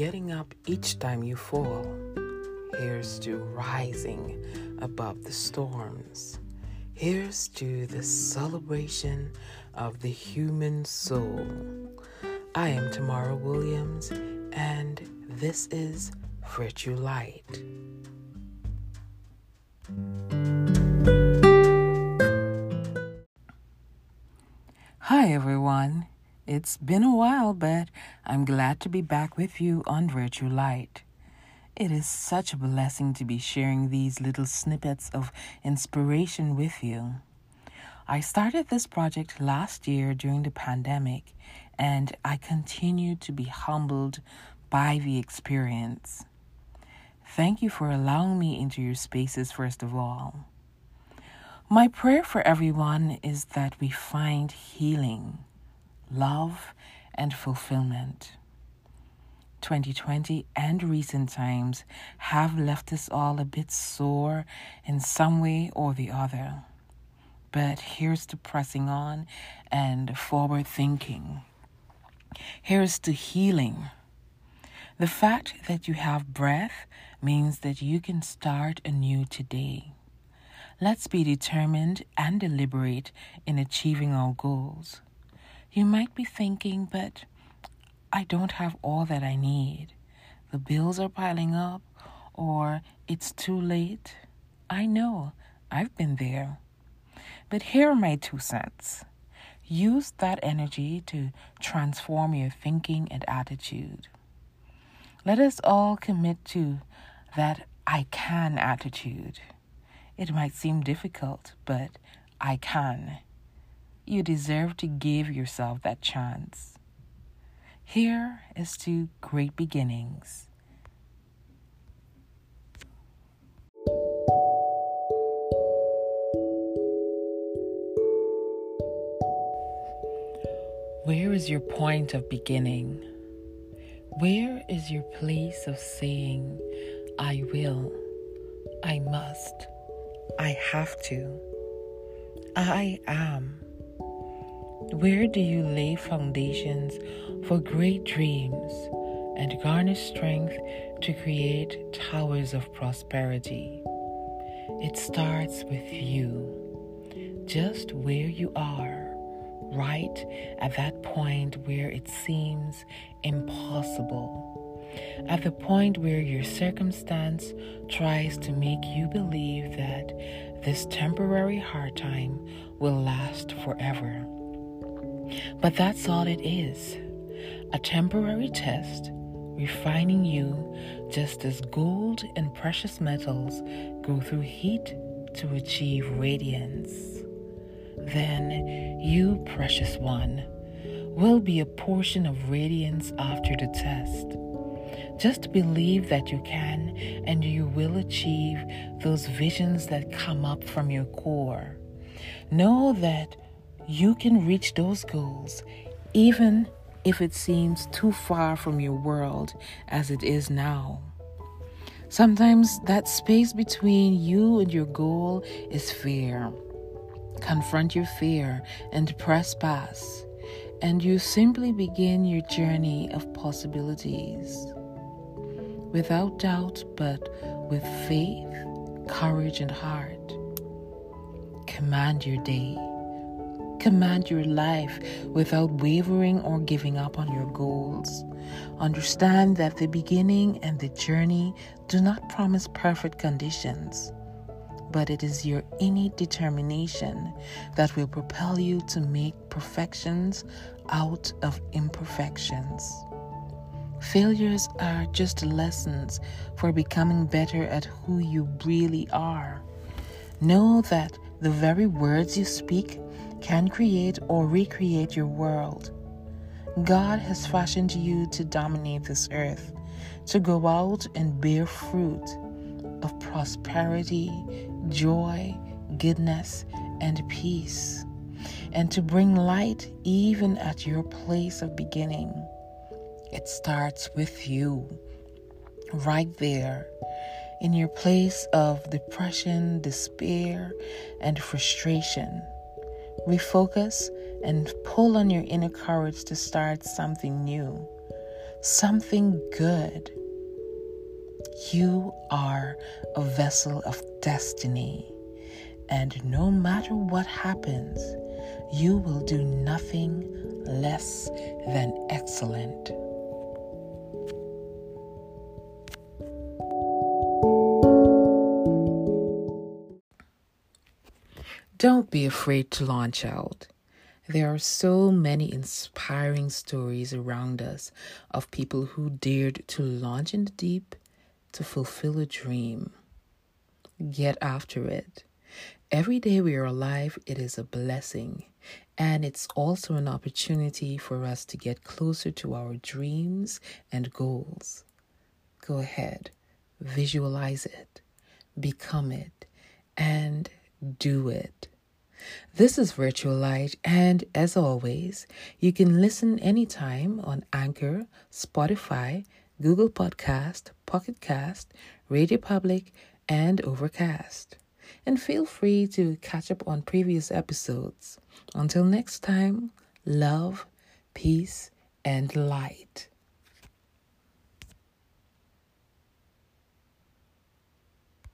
getting up each time you fall. Here's to rising above the storms. Here's to the celebration of the human soul. I am Tamara Williams, and this is Virtue Light. Hi, everyone. It's been a while, but I'm glad to be back with you on Virtue Light. It is such a blessing to be sharing these little snippets of inspiration with you. I started this project last year during the pandemic, and I continue to be humbled by the experience. Thank you for allowing me into your spaces, first of all. My prayer for everyone is that we find healing, love, and fulfillment. 2020 and recent times have left us all a bit sore in some way or the other. But here's to pressing on and forward thinking. Here's to healing. The fact that you have breath means that you can start anew today. Let's be determined and deliberate in achieving our goals. You might be thinking, but I don't have all that I need. The bills are piling up, or it's too late. I know, I've been there. But here are my two cents. Use that energy to transform your thinking and attitude. Let us all commit to that I can attitude. It might seem difficult, but I can. You deserve to give yourself that chance. Here is to great beginnings. Where is your point of beginning? Where is your place of saying, I will, I must? I have to. I am. Where do you lay foundations for great dreams and garner strength to create towers of prosperity? It starts with you, just where you are, right at that point where it seems impossible at the point where your circumstance tries to make you believe that this temporary hard time will last forever. But that's all it is a temporary test refining you just as gold and precious metals go through heat to achieve radiance. Then, you, precious one, will be a portion of radiance after the test. Just believe that you can and you will achieve those visions that come up from your core. Know that you can reach those goals even if it seems too far from your world as it is now. Sometimes that space between you and your goal is fear. Confront your fear and press past, and you simply begin your journey of possibilities without doubt, but with faith, courage, and heart. Command your day. Command your life without wavering or giving up on your goals. Understand that the beginning and the journey do not promise perfect conditions, but it is your innate determination that will propel you to make perfections out of imperfections. Failures are just lessons for becoming better at who you really are. Know that the very words you speak can create or recreate your world. God has fashioned you to dominate this earth, to go out and bear fruit of prosperity, joy, goodness, and peace, and to bring light even at your place of beginning. It starts with you, right there, in your place of depression, despair, and frustration. Refocus and pull on your inner courage to start something new. something good. You are a vessel of destiny, and no matter what happens, you will do nothing less than excellent. Don't be afraid to launch out. There are so many inspiring stories around us of people who dared to launch in the deep to fulfill a dream. Get after it. Every day we are alive, it is a blessing, and it's also an opportunity for us to get closer to our dreams and goals. Go ahead, visualize it, become it, and do it. This is Virtual Light, and as always, you can listen anytime on Anchor, Spotify, Google Podcast, Pocket Cast, Radio Public, and Overcast. And feel free to catch up on previous episodes. Until next time, love, peace, and light.